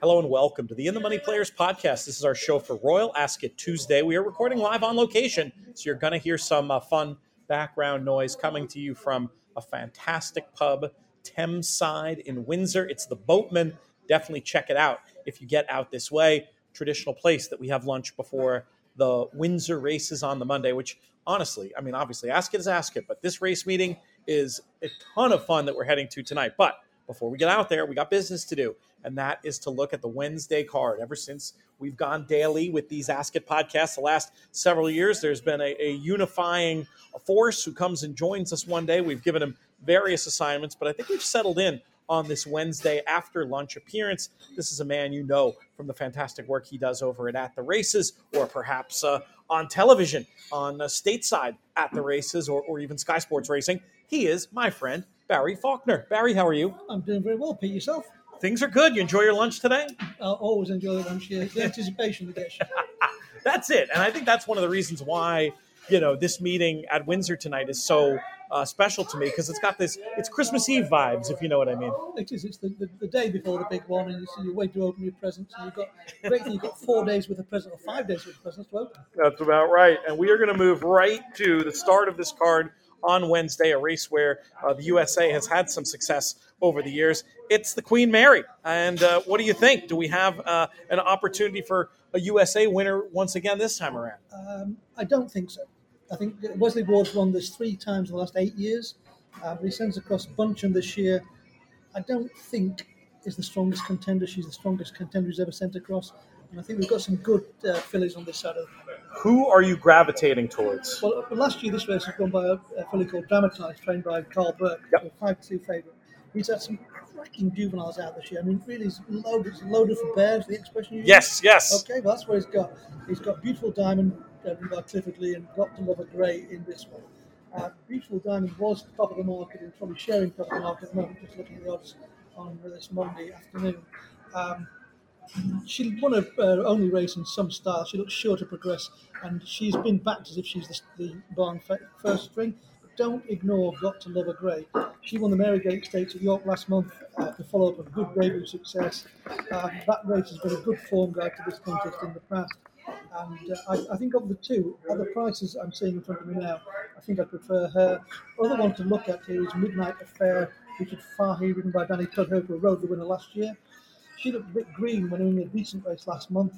Hello and welcome to the In the Money Players podcast. This is our show for Royal Ascot Tuesday. We are recording live on location, so you're going to hear some uh, fun background noise coming to you from a fantastic pub, Thames Side in Windsor. It's the Boatman. Definitely check it out if you get out this way. Traditional place that we have lunch before the Windsor races on the Monday, which honestly, I mean, obviously, Ascot is Ascot, but this race meeting is a ton of fun that we're heading to tonight. But before we get out there, we got business to do and that is to look at the Wednesday card. Ever since we've gone daily with these Ascot podcasts the last several years, there's been a, a unifying force who comes and joins us one day. We've given him various assignments, but I think we've settled in on this Wednesday after lunch appearance. This is a man you know from the fantastic work he does over at At the Races, or perhaps uh, on television on uh, stateside at the races, or, or even Sky Sports Racing. He is my friend, Barry Faulkner. Barry, how are you? I'm doing very well, Pete. Yourself? Things are good. You enjoy your lunch today? I always enjoy the lunch. Yeah, the anticipation of the dish. that's it, and I think that's one of the reasons why you know this meeting at Windsor tonight is so uh, special to me because it's got this it's Christmas Eve vibes, if you know what I mean. It is. It's the, the, the day before the big one, and you wait to open your presents. And you've got great you've got four days with a present or five days with a present to open. That's about right. And we are going to move right to the start of this card on Wednesday, a race where uh, the USA has had some success over the years. It's the Queen Mary. And uh, what do you think? Do we have uh, an opportunity for a USA winner once again this time around? Um, I don't think so. I think Wesley Ward's won this three times in the last eight years. Uh, but he sends across Buncham this year. I don't think is the strongest contender. She's the strongest contender he's ever sent across. And I think we've got some good uh, fillies on this side of the Who are you gravitating towards? Well, last year this race was won by a, a filly called Dramatised, trained by Karl Burke, yep. a 5-2 favourite. He's had some cracking juveniles out this year. I mean, really, he's loaded, loaded for bears, the expression you use? Yes, yes. Okay, well, that's what he's got. He's got Beautiful Diamond, uh, by Clifford Lee, and Got to Love a Grey in this one. Uh, Beautiful Diamond was top of the market and probably sharing top of the market at the moment, just looking at the odds on this Monday afternoon. Um, she won her uh, only race in some style. She looks sure to progress, and she's been backed as if she's the, the barn first string. But don't ignore Got to Love a Grey. She won the Marygate Stakes at York last month uh, to follow up a good debut success. Um, that race has been a good form guide to this contest in the past. And uh, I, I, think of the two, the prices I'm seeing in front of me now, I think I prefer her. Other one to look at here is Midnight Affair, Richard Fahey, ridden by Danny Tudhope, who rode the winner last year. She looked a bit green when winning a decent race last month.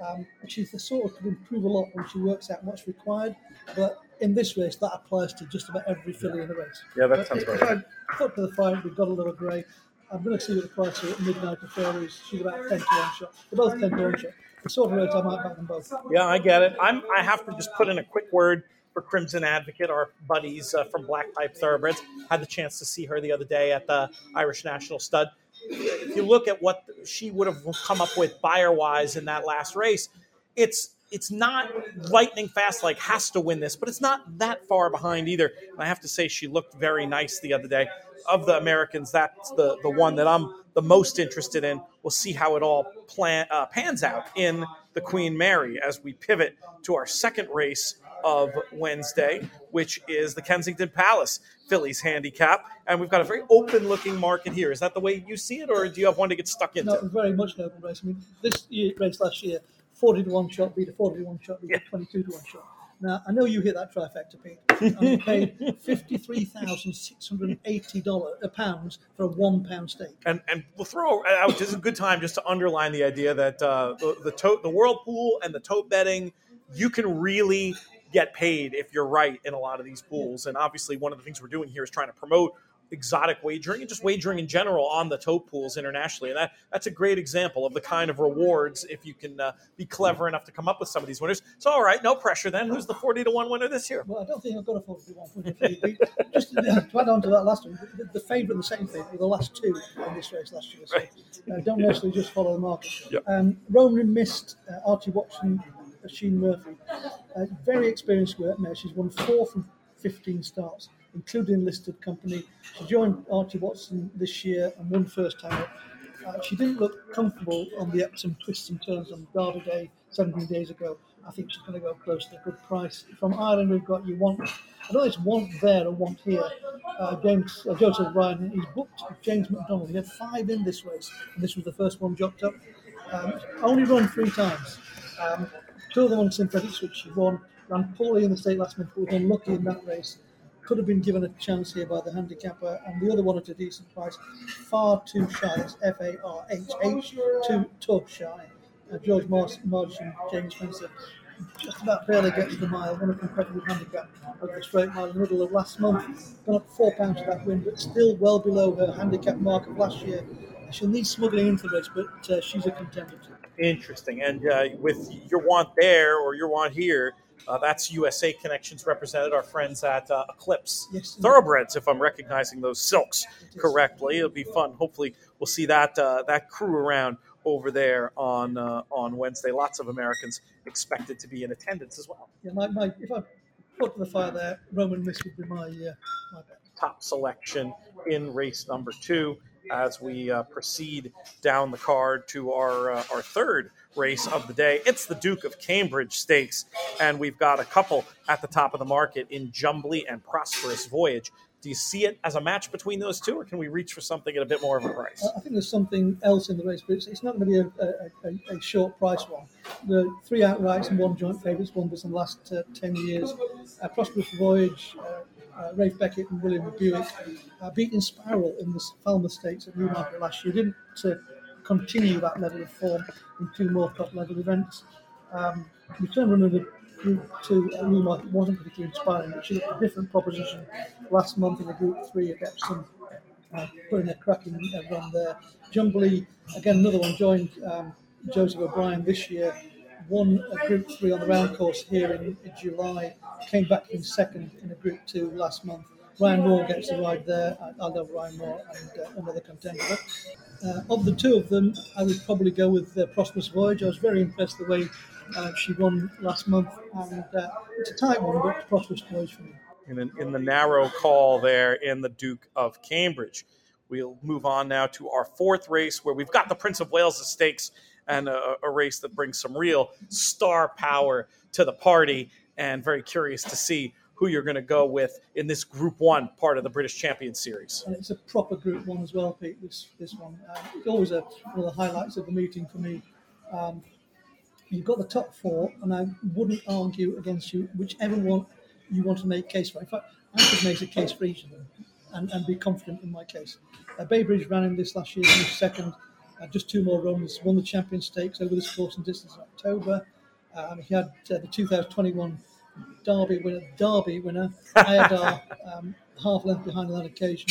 Um, she's the sort of could improve a lot when she works out what's required. But in this race, that applies to just about every filly in the race. Yeah, that sounds right. If I put to the fight, we've got a little grey. I'm going to see what the price is at midnight affair is. She's about 10 to 1 shot. They're both 10 to 1 shot. The sort of rate I might back them both. Yeah, I get it. I'm, I have to just put in a quick word for Crimson Advocate, our buddies uh, from Black Type Thoroughbreds. Had the chance to see her the other day at the Irish National Stud if you look at what she would have come up with Beyer wise in that last race, it's it's not lightning fast like has to win this, but it's not that far behind either. And I have to say she looked very nice the other day. Of the Americans, that's the the one that I'm the most interested in. We'll see how it all plan, uh, pans out in the Queen Mary as we pivot to our second race of Wednesday, which is the Kensington Palace Fillies handicap. And we've got a very open looking market here. Is that the way you see it, or do you have one to get stuck into? No, very much an open race. I mean, this year, race last year, 40 to 1 shot beat a 40 to 1 shot beat a 22 to 1 shot. Now, I know you hit that trifecta, Pete. And paid $53,680 pounds for a one pound stake. And, and we'll throw out, this is a good time just to underline the idea that uh, the, the, tote, the World Pool and the tote betting, you can really get paid if you're right in a lot of these pools. And obviously, one of the things we're doing here is trying to promote exotic wagering and just wagering in general on the tote pools internationally. And that, that's a great example of the kind of rewards if you can uh, be clever enough to come up with some of these winners. So, all right, no pressure then. Who's the 40 to 1 winner this year? Well, I don't think I've got a 40 to 1 winner. just to add on to that last one, the, the favourite and the second favourite were the last two in this race last year. So right. uh, don't necessarily just follow the market. Yep. Um, Roman missed uh, Archie Watson Oisin Murphy. Uh, very experienced now. She's won four from 15 starts, including listed company. She joined Archie Watson this year and won first time up. Uh, she didn't look comfortable on the Epsom twists and turns on Derby Day 17 days ago. I think she's going to go close to a good price. From Ireland, we've got you want. I don't know it's want there or want here. Uh, James uh, Joseph Ryan, he's booked James McDonald. He had five in this race, and this was the first one jocked up. Um, only run three times. Um, two of them on synthetic which She won. Ran poorly in the state last month, but was unlucky in that race. Could have been given a chance here by the handicapper, and the other one at a decent price. Far too shy. It's F A R H H, too tough shy. Uh, George Marsh, and James Spencer just about barely gets the mile, won a competitive handicap over the straight mile in the middle of last month. Gone up four pounds to that win, but still well below her handicap mark of last year. She'll need smuggling into the race, but uh, she's a contender too. Interesting. And uh, with your want there or your want here, uh, that's USA Connections represented, our friends at uh, Eclipse Yes, Thoroughbreds, if I'm recognizing those silks correctly. It'll be fun. Hopefully, we'll see that uh, that crew around over there on uh, on Wednesday. Lots of Americans expected to be in attendance as well. Yeah, my, my, if I put to the fire there, Roman Miss would be my, uh, my top selection in race number two as we uh, proceed down the card to our uh, our third race of the day. It's the Duke of Cambridge Stakes, and we've got a couple at the top of the market in Jumbly and Prosperous Voyage. Do you see it as a match between those two, or can we reach for something at a bit more of a price? I think there's something else in the race, but it's, it's not going to be a, a, a, a short price one. The three outrights and one joint favourites won this in the last uh, 10 years. Uh, Prosperous Voyage, uh, uh, Ralph Beckett and William Buick uh, beating Spiral in the Falmouth Stakes at Newmarket last year. Didn't uh, continue that level of form in two more top level events. Um, return runner the Group 2 at Newmarket wasn't particularly inspiring, but she looked a different proposition last month in the Group 3 at Epsom uh, putting a cracking uh, run there. Jumbly, again, another one, joined um, Joseph O'Brien this year, won a Group 3 on the round course here in, in July, came back in second in a Group 2 last month. Ryan Moore gets the ride there. I, I love Ryan Moore and uh, another contender. Uh, of the two of them, I would probably go with uh, Prosperous Voyage. I was very impressed the way uh, she won last month, and uh, it's a tight one, but Prosperous Voyage for me. in, the narrow call there in the Duke of Cambridge. We'll move on now to our fourth race where we've got the Prince of Wales Stakes and a, a race that brings some real star power to the party. And very curious to see who you're going to go with in this Group One part of the British Champion Series. And it's a proper Group One as well, Pete. This this one. Uh, it's always a, one of the highlights of the meeting for me. Um, you've got the top four, and I wouldn't argue against you whichever one you want to make case for. In fact, I could make a case for each of them, and, and be confident in my case. Uh, Baybridge ran in this last year, finished second. Uh, just two more runs, won the Champion Stakes over this course and distance in October. Um, he had uh, the 2021 Derby winner, Derby winner, Adayar, um, half length behind on that occasion.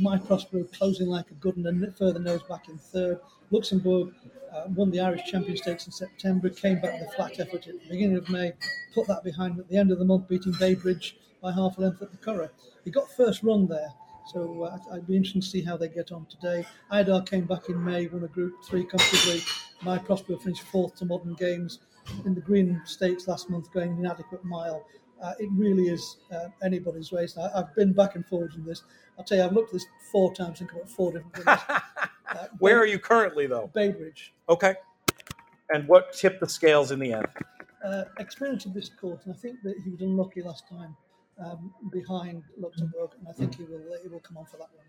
My Prospero closing like a good one and further nose back in third. Luxembourg uh, won the Irish Champion Stakes in September, came back with a flat effort at the beginning of May, put that behind at the end of the month, beating Baybridge by half a length at the Curragh. He got first run there, so uh, I'd be interested to see how they get on today. Adayar came back in May, won a Group 3 comfortably. My Prospero finished fourth to Modern Games in the Green Stakes last month, going an inadequate mile. Uh, it really is uh, anybody's race. I, I've been back and forwards in this. I'll tell you, I've looked at this four times and come up four different winners. Uh, Where are you currently, though? Baybridge. Okay. And what tipped the scales in the end? Uh, experience of this course, and I think that he was unlucky last time um, behind Luxembourg, and I think he will he will come on for that one.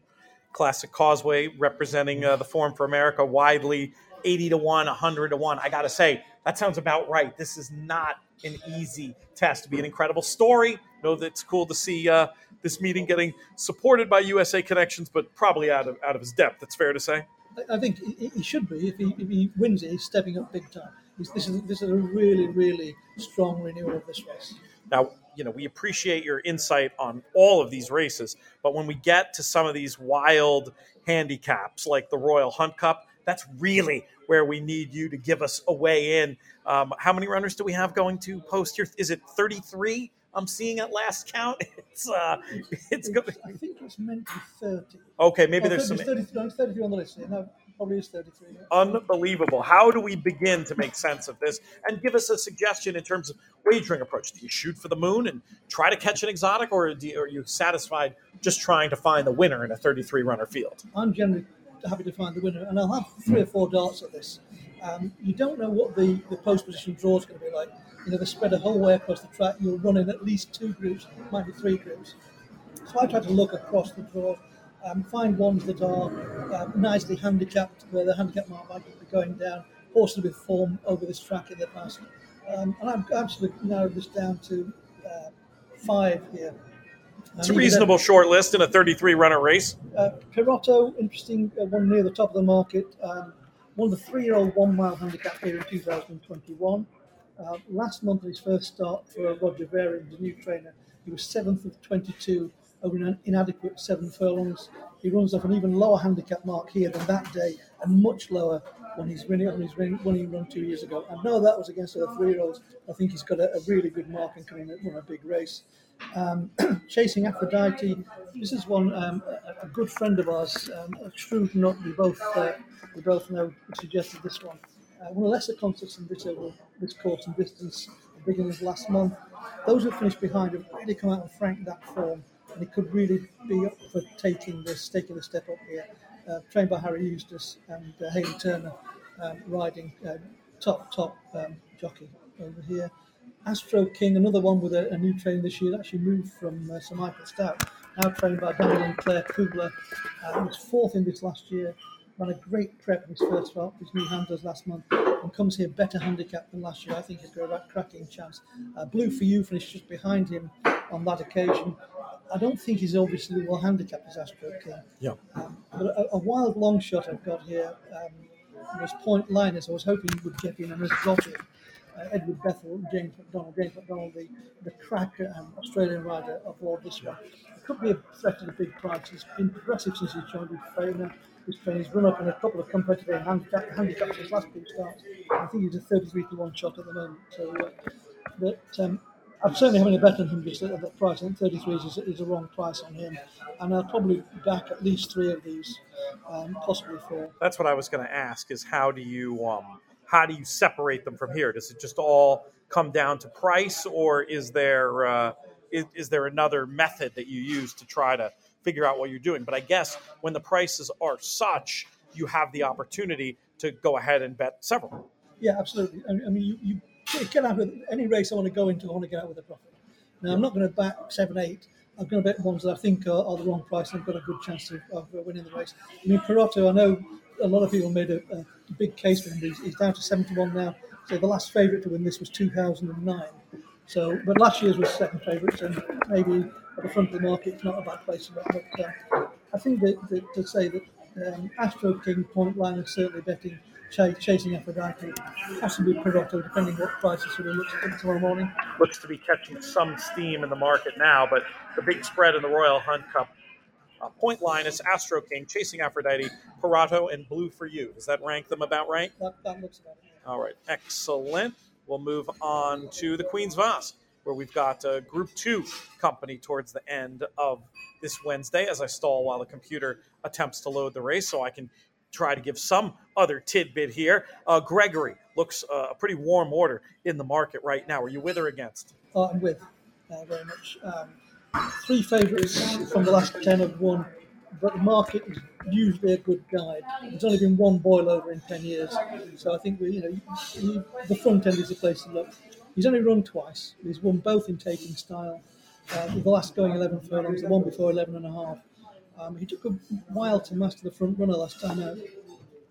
Classic Causeway representing uh, the Forum for America widely 80 to 1, 100 to 1. I got to say, that sounds about right. This is not an easy test. to be an incredible story. Know that it's cool to see uh, this meeting getting supported by USA Connections, but probably out of out of his depth. That's fair to say. I- think he, he should be. If he, if he wins it, he's stepping up big time. He's, this is this is a really really strong renewal of this race. Now, you know, we appreciate your insight on all of these races, but when we get to some of these wild handicaps like the Royal Hunt Cup, that's really where we need you to give us a way in. Um, how many runners do we have going to post here? Is it 33? I'm seeing at last count. It's uh, it's good. I think it's meant to be thirty. Okay, maybe Oh, there's some 30, 33, 33 on the list. No, probably is thirty-three. Yeah. unbelievable. How do we begin to make sense of this? And give us a suggestion in terms of wagering approach. Do you shoot for the moon and try to catch an exotic, or do you, are you satisfied just trying to find the winner in a 33 runner field? I'm generally happy to find the winner, and I'll have three or four darts at this. Um, you don't know what the, the post position draw is going to be like. You know, they spread a whole way across the track. You'll run in at least two groups, might be three groups. So I try to look across the draw, um, find ones that are um, nicely handicapped, where the handicap mark might be going down, horses with form over this track in the past. Um, and I've absolutely narrowed this down to uh, five here. It's a reasonable short list in a 33 runner race. Uh, Perotto, interesting uh, one near the top of the market. Um, won the three year old one mile handicap here in 2021. Uh, last month, his first start for Roger Varian, the new trainer, he was seventh of 22 over an inadequate seven furlongs. He runs off an even lower handicap mark here than that day, and much lower when he's winning when he's winning, run two years ago. I know that was against other three-year-olds. I think he's got a, a really good mark and coming run a big race. Um, chasing Aphrodite. This is one um, a, a, good friend of ours, um, a shrewd nut. We both uh, we both know suggested this one. Uh, one of the lesser contests in this over this course and distance, beginning of last month. Those who finished behind have really come out and franked that form, and it could really be up for taking this, taking a step up here. Uh, trained by Harry Eustace and uh, Hayley Turner, um, riding uh, top top um, jockey over here. Astro King, another one with a, a new train this year, actually moved from uh, Sir Michael Stoute, now trained by Daniel and Claire Kubler. Uh, was fourth in this last year, ran a great prep in his first start, his new handlers last month, and comes here better handicapped than last year. I think he's got a cracking chance. Uh, Blue for You finished just behind him on that occasion. I don't think he's obviously well handicapped as Astro King. Yeah. Um, but a, a, wild long shot I've got here um, was Point Lynas. I was hoping he would get in and has got it uh, Edward Bethell, James McDonald. James McDonald, the, the crack um, Australian rider of all this one. It could be a threat to the big prize. He's been progressive since he joined with Trainer. His training's run up in a couple of competitive handicap, handicaps his last two starts. I think he's a 33 to 1 shot at the moment. So, uh, but um, I'm certainly having a bet on him just at that price. I think 33 is, is a wrong price on him. And I'll probably back at least three of these, um, possibly four. That's what I was going to ask is how do you. Um how do you separate them from here? Does it just all come down to price, or is there uh, is, is there another method that you use to try to figure out what you're doing? But I guess when the prices are such, you have the opportunity to go ahead and bet several. Yeah, absolutely. I mean, you, you get out with any race I want to go into. I want to get out with a profit. Now, I'm not going to back seven, eight. I'm going to bet ones that I think are, are the wrong price and I've got a good chance of, of winning the race. I mean, Perotto, I know a lot of people made a, a big case for him. He's, he's down to 71 now. So the last favourite to win this was 2009. So, but last year's was second favourite, and maybe at the front of the market, it's not a bad place. But uh, I think that, that, to say that um, Astro King Point Lynas certainly betting ch- chasing Aphrodite, possibly Perotto, depending what prices sort of looks like tomorrow morning. Looks to be catching some steam in the market now, but the big spread in the Royal Hunt Cup uh, Point is Astro King, Chasing Aphrodite, Perotto, and Blue for You. Does that rank them about right? That, that looks about it. All right, excellent. We'll move on to the Queen's Vase, where we've got a Group 2 company towards the end of this Wednesday as I stall while the computer attempts to load the race so I can try to give some other tidbit here. Uh, Gregory looks uh, a pretty warm order in the market right now. Are you with or against? Uh, I'm with, uh, very much. Um, three favourites from the last 10 have won, but the market is usually a good guide. There's only been one boil over in 10 years, so I think we, you know, you, the front end is the place to look. He's only run twice. He's won both in taking style. Uh, the last going 11 furlongs, the one before 11 and a half. Um, he took a while to master the front runner last time out,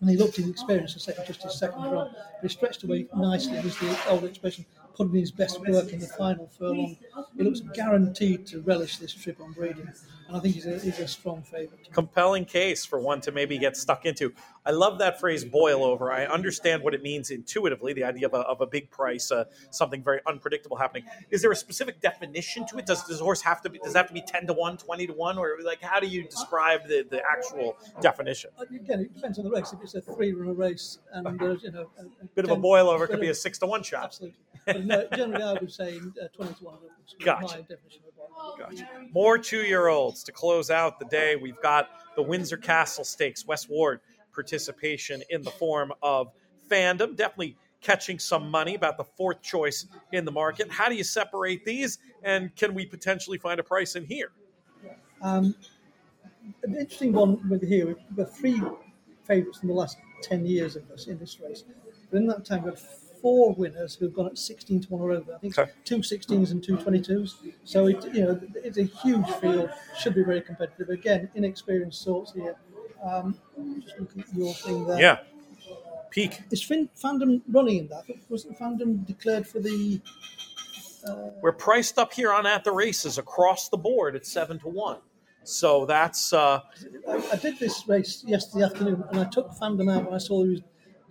and he looked inexperienced for second, just his second run. But he stretched away nicely, was the old expression, putting his best work in the final furlong. He looks guaranteed to relish this trip on breeding, and I think he's a, he's a strong favourite. Compelling case for one to maybe get stuck into. I love that phrase "boil over." I understand what it means intuitively, the idea of a, of a big price, uh, something very unpredictable happening. Is there a specific definition to it? Does, this horse have to be? Does it have to be ten to one, 20 to one, or like how do you describe the, the actual definition? Uh, again, it depends on the race. If it's a three-runner race and there's you know a, a bit 10, of a boil over could be a six to one shot. Absolutely. But no, generally, I would say uh, 20 to 1 gotcha. Gotcha. More two year olds to close out the day. We've got the Windsor Castle Stakes, Wes Ward participation in the form of fandom. Definitely catching some money, about the fourth choice in the market. How do you separate these, and can we potentially find a price in here? Um, an interesting one with here. We've got three favourites in the last 10 years of this in this race. But in that time, we had four winners who've gone at 16 to 1 or over. I think Okay. two 16s and two 22s. So it, you know, it's a huge field. Should be very competitive. Again, inexperienced sorts here. Um, just looking at your thing there. Yeah. Peak. Is fin- fandom running in that? Wasn't fandom declared for the? We're priced up here on at the races across the board at seven to one. So that's uh, I, I did this race yesterday afternoon, and I took fandom out when I saw he was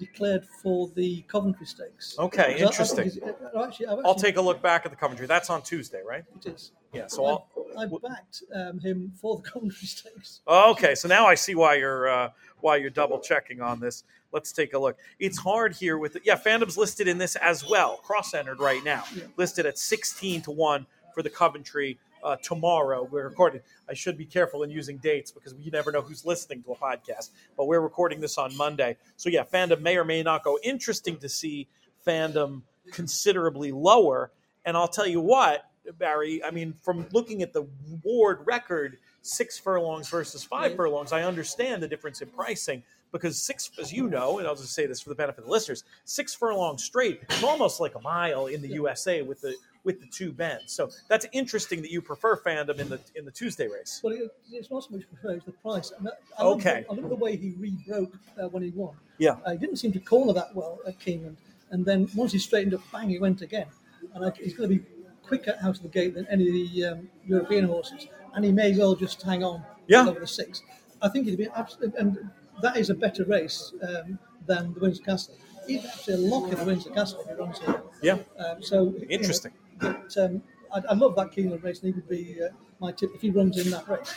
declared for the Coventry Stakes. Okay, So I- I interesting. think he's- uh, actually, I've I'll take a look back at the Coventry. That's on Tuesday, right? It is. Yeah. So I'll. I, I backed um, him for the Coventry Stakes. Okay, so now I see why you're uh, why you're double checking on this. Let's take a look. It's hard here with the, yeah, Fandom's listed in this as well, cross entered right now, Yeah. listed at sixteen to one for the Coventry uh, tomorrow. We're recording. I should be careful in using dates because you never know who's listening to a podcast. But we're recording this on Monday, so yeah, Fandom may or may not go. Interesting to see Fandom considerably lower, and I'll tell you what, Barry. I mean, from looking at the Ward record, six furlongs versus five furlongs, I understand the difference in pricing because six, as you know, and I'll just say this for the benefit of the listeners, six furlongs straight is almost like a mile in the USA with the with the two bends. So that's interesting that you prefer fandom in the in the Tuesday race. Well, it, it's not so much preferred as the price. I, mean, I Okay. the- I love the way he rebroke uh, when he won. Yeah. Uh, he didn't seem to corner that well at Keeneland, and then once he straightened up, bang, he went again. And I, he's going to be quicker out of the gate than any of the um, European horses, and he may well just hang on Yeah. over the six. I think it'd be absolutely, and that is a better race um, than the Windsor Castle. He's actually a lock in the Windsor Castle if he runs here. Yeah, Um, so you know, Interesting. But um, I, I love that Keeneland race, and he would be uh, my tip if he runs in that race.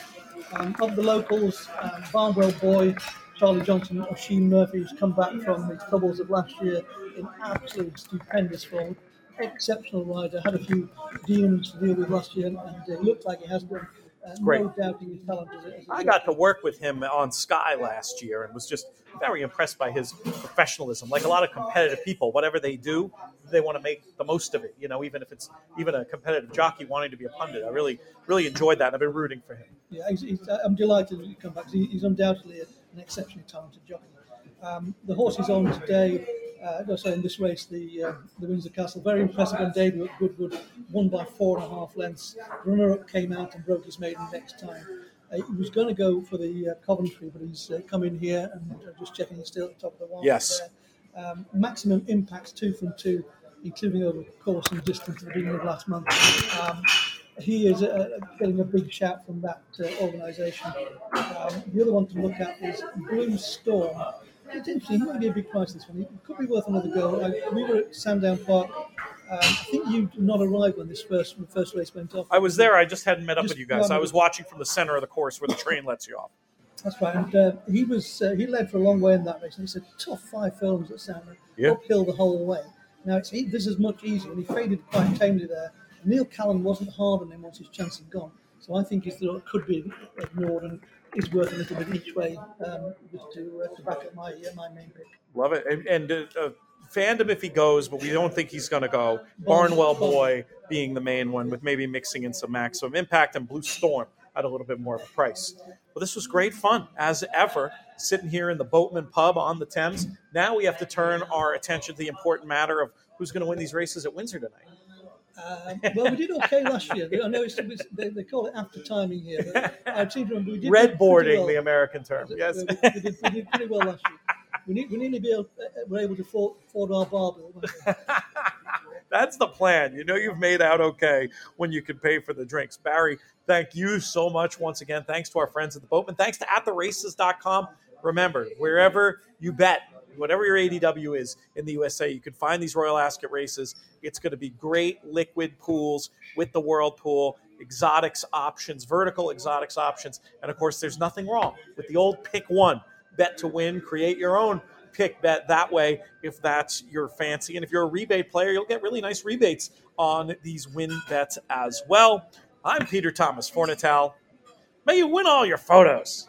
Um, of the locals, um, Barnwell Boy, Charlie Johnston, Oisin Murphy, who's come back from the troubles of last year in absolute stupendous form. Exceptional rider, had a few demons to deal with last year, and uh, looked like he has one. Great. No doubting his talent as a, as a I got to work with him on Sky last year and was just very impressed by his professionalism. Like a lot of competitive people, whatever they do, they want to make the most of it. You know, even if it's even a competitive jockey wanting to be a pundit. I really, really enjoyed that. and I've been rooting for him. Yeah, he's, he's, I'm delighted that he come back. He's undoubtedly an exceptionally talented jockey. Um, the horse is on today. Uh, no, sorry, in this race, the uh, the Windsor Castle, very impressive on debut at Goodwood, won by four and a half lengths. Runner-up came out and broke his maiden next time. Uh, he was going to go for the uh, Coventry, but he's uh, come in here and uh, just checking he's still at the top of the wire. Yes. Um, maximum impacts two from two, including over course and distance at the beginning of last month. Um, he is uh, getting a big shout from that uh, organisation. Um, the other one to look at is Blue Storm. It's interesting. He might be a big price this one. It could be worth another go. I, we were at Sandown Park. Um, I think you did not arrive when this first when the first race went off. I was there. I just hadn't met up Just with you guys. I was watching from the center of the course where the train lets you off. That's right. And uh, he was uh, he led for a long way in that race. And it's a tough five furlongs at Sandown, Yeah. uphill the whole way. Now it's he, this is much easier, and he faded quite tamely there. Neil Callan wasn't hard on him once his chance had gone, so I think thought could be ignored and is worth a little bit each way um, just to, uh, to back up my uh, my main pick. Love it. And, and uh, uh, fandom if he goes, but we don't think he's going to go. Barnwell Boy being the main one, with maybe mixing in some maximum impact and Blue Storm at a little bit more of a price. Well, this was great fun as ever. Sitting here in the Boatman Pub on the Thames. Now we have to turn our attention to the important matter of who's going to win these races at Windsor tonight. Um, well, we did okay last year. I know it's, it's, they, they call it after timing here. But I seem to remember we did Red boarding, well. the American term. Yes. We, we, did, we did pretty well last year. We need we nearly be able, uh, were able to afford, afford our bar bill. That's the plan. You know you've made out okay when you can pay for the drinks. Barry, thank you so much once again. Thanks to our friends at the Boatman. Thanks to attheraces.com. Remember, wherever you bet, whatever your ADW is in the USA, you can find these Royal Ascot races. It's going to be great liquid pools with the World Pool, exotics options, vertical exotics options. And of course, there's nothing wrong with the old pick one bet to win, create your own pick bet that way if that's your fancy. And if you're a rebate player, you'll get really nice rebates on these win bets as well. I'm Peter Thomas Fornatal. May you win all your photos.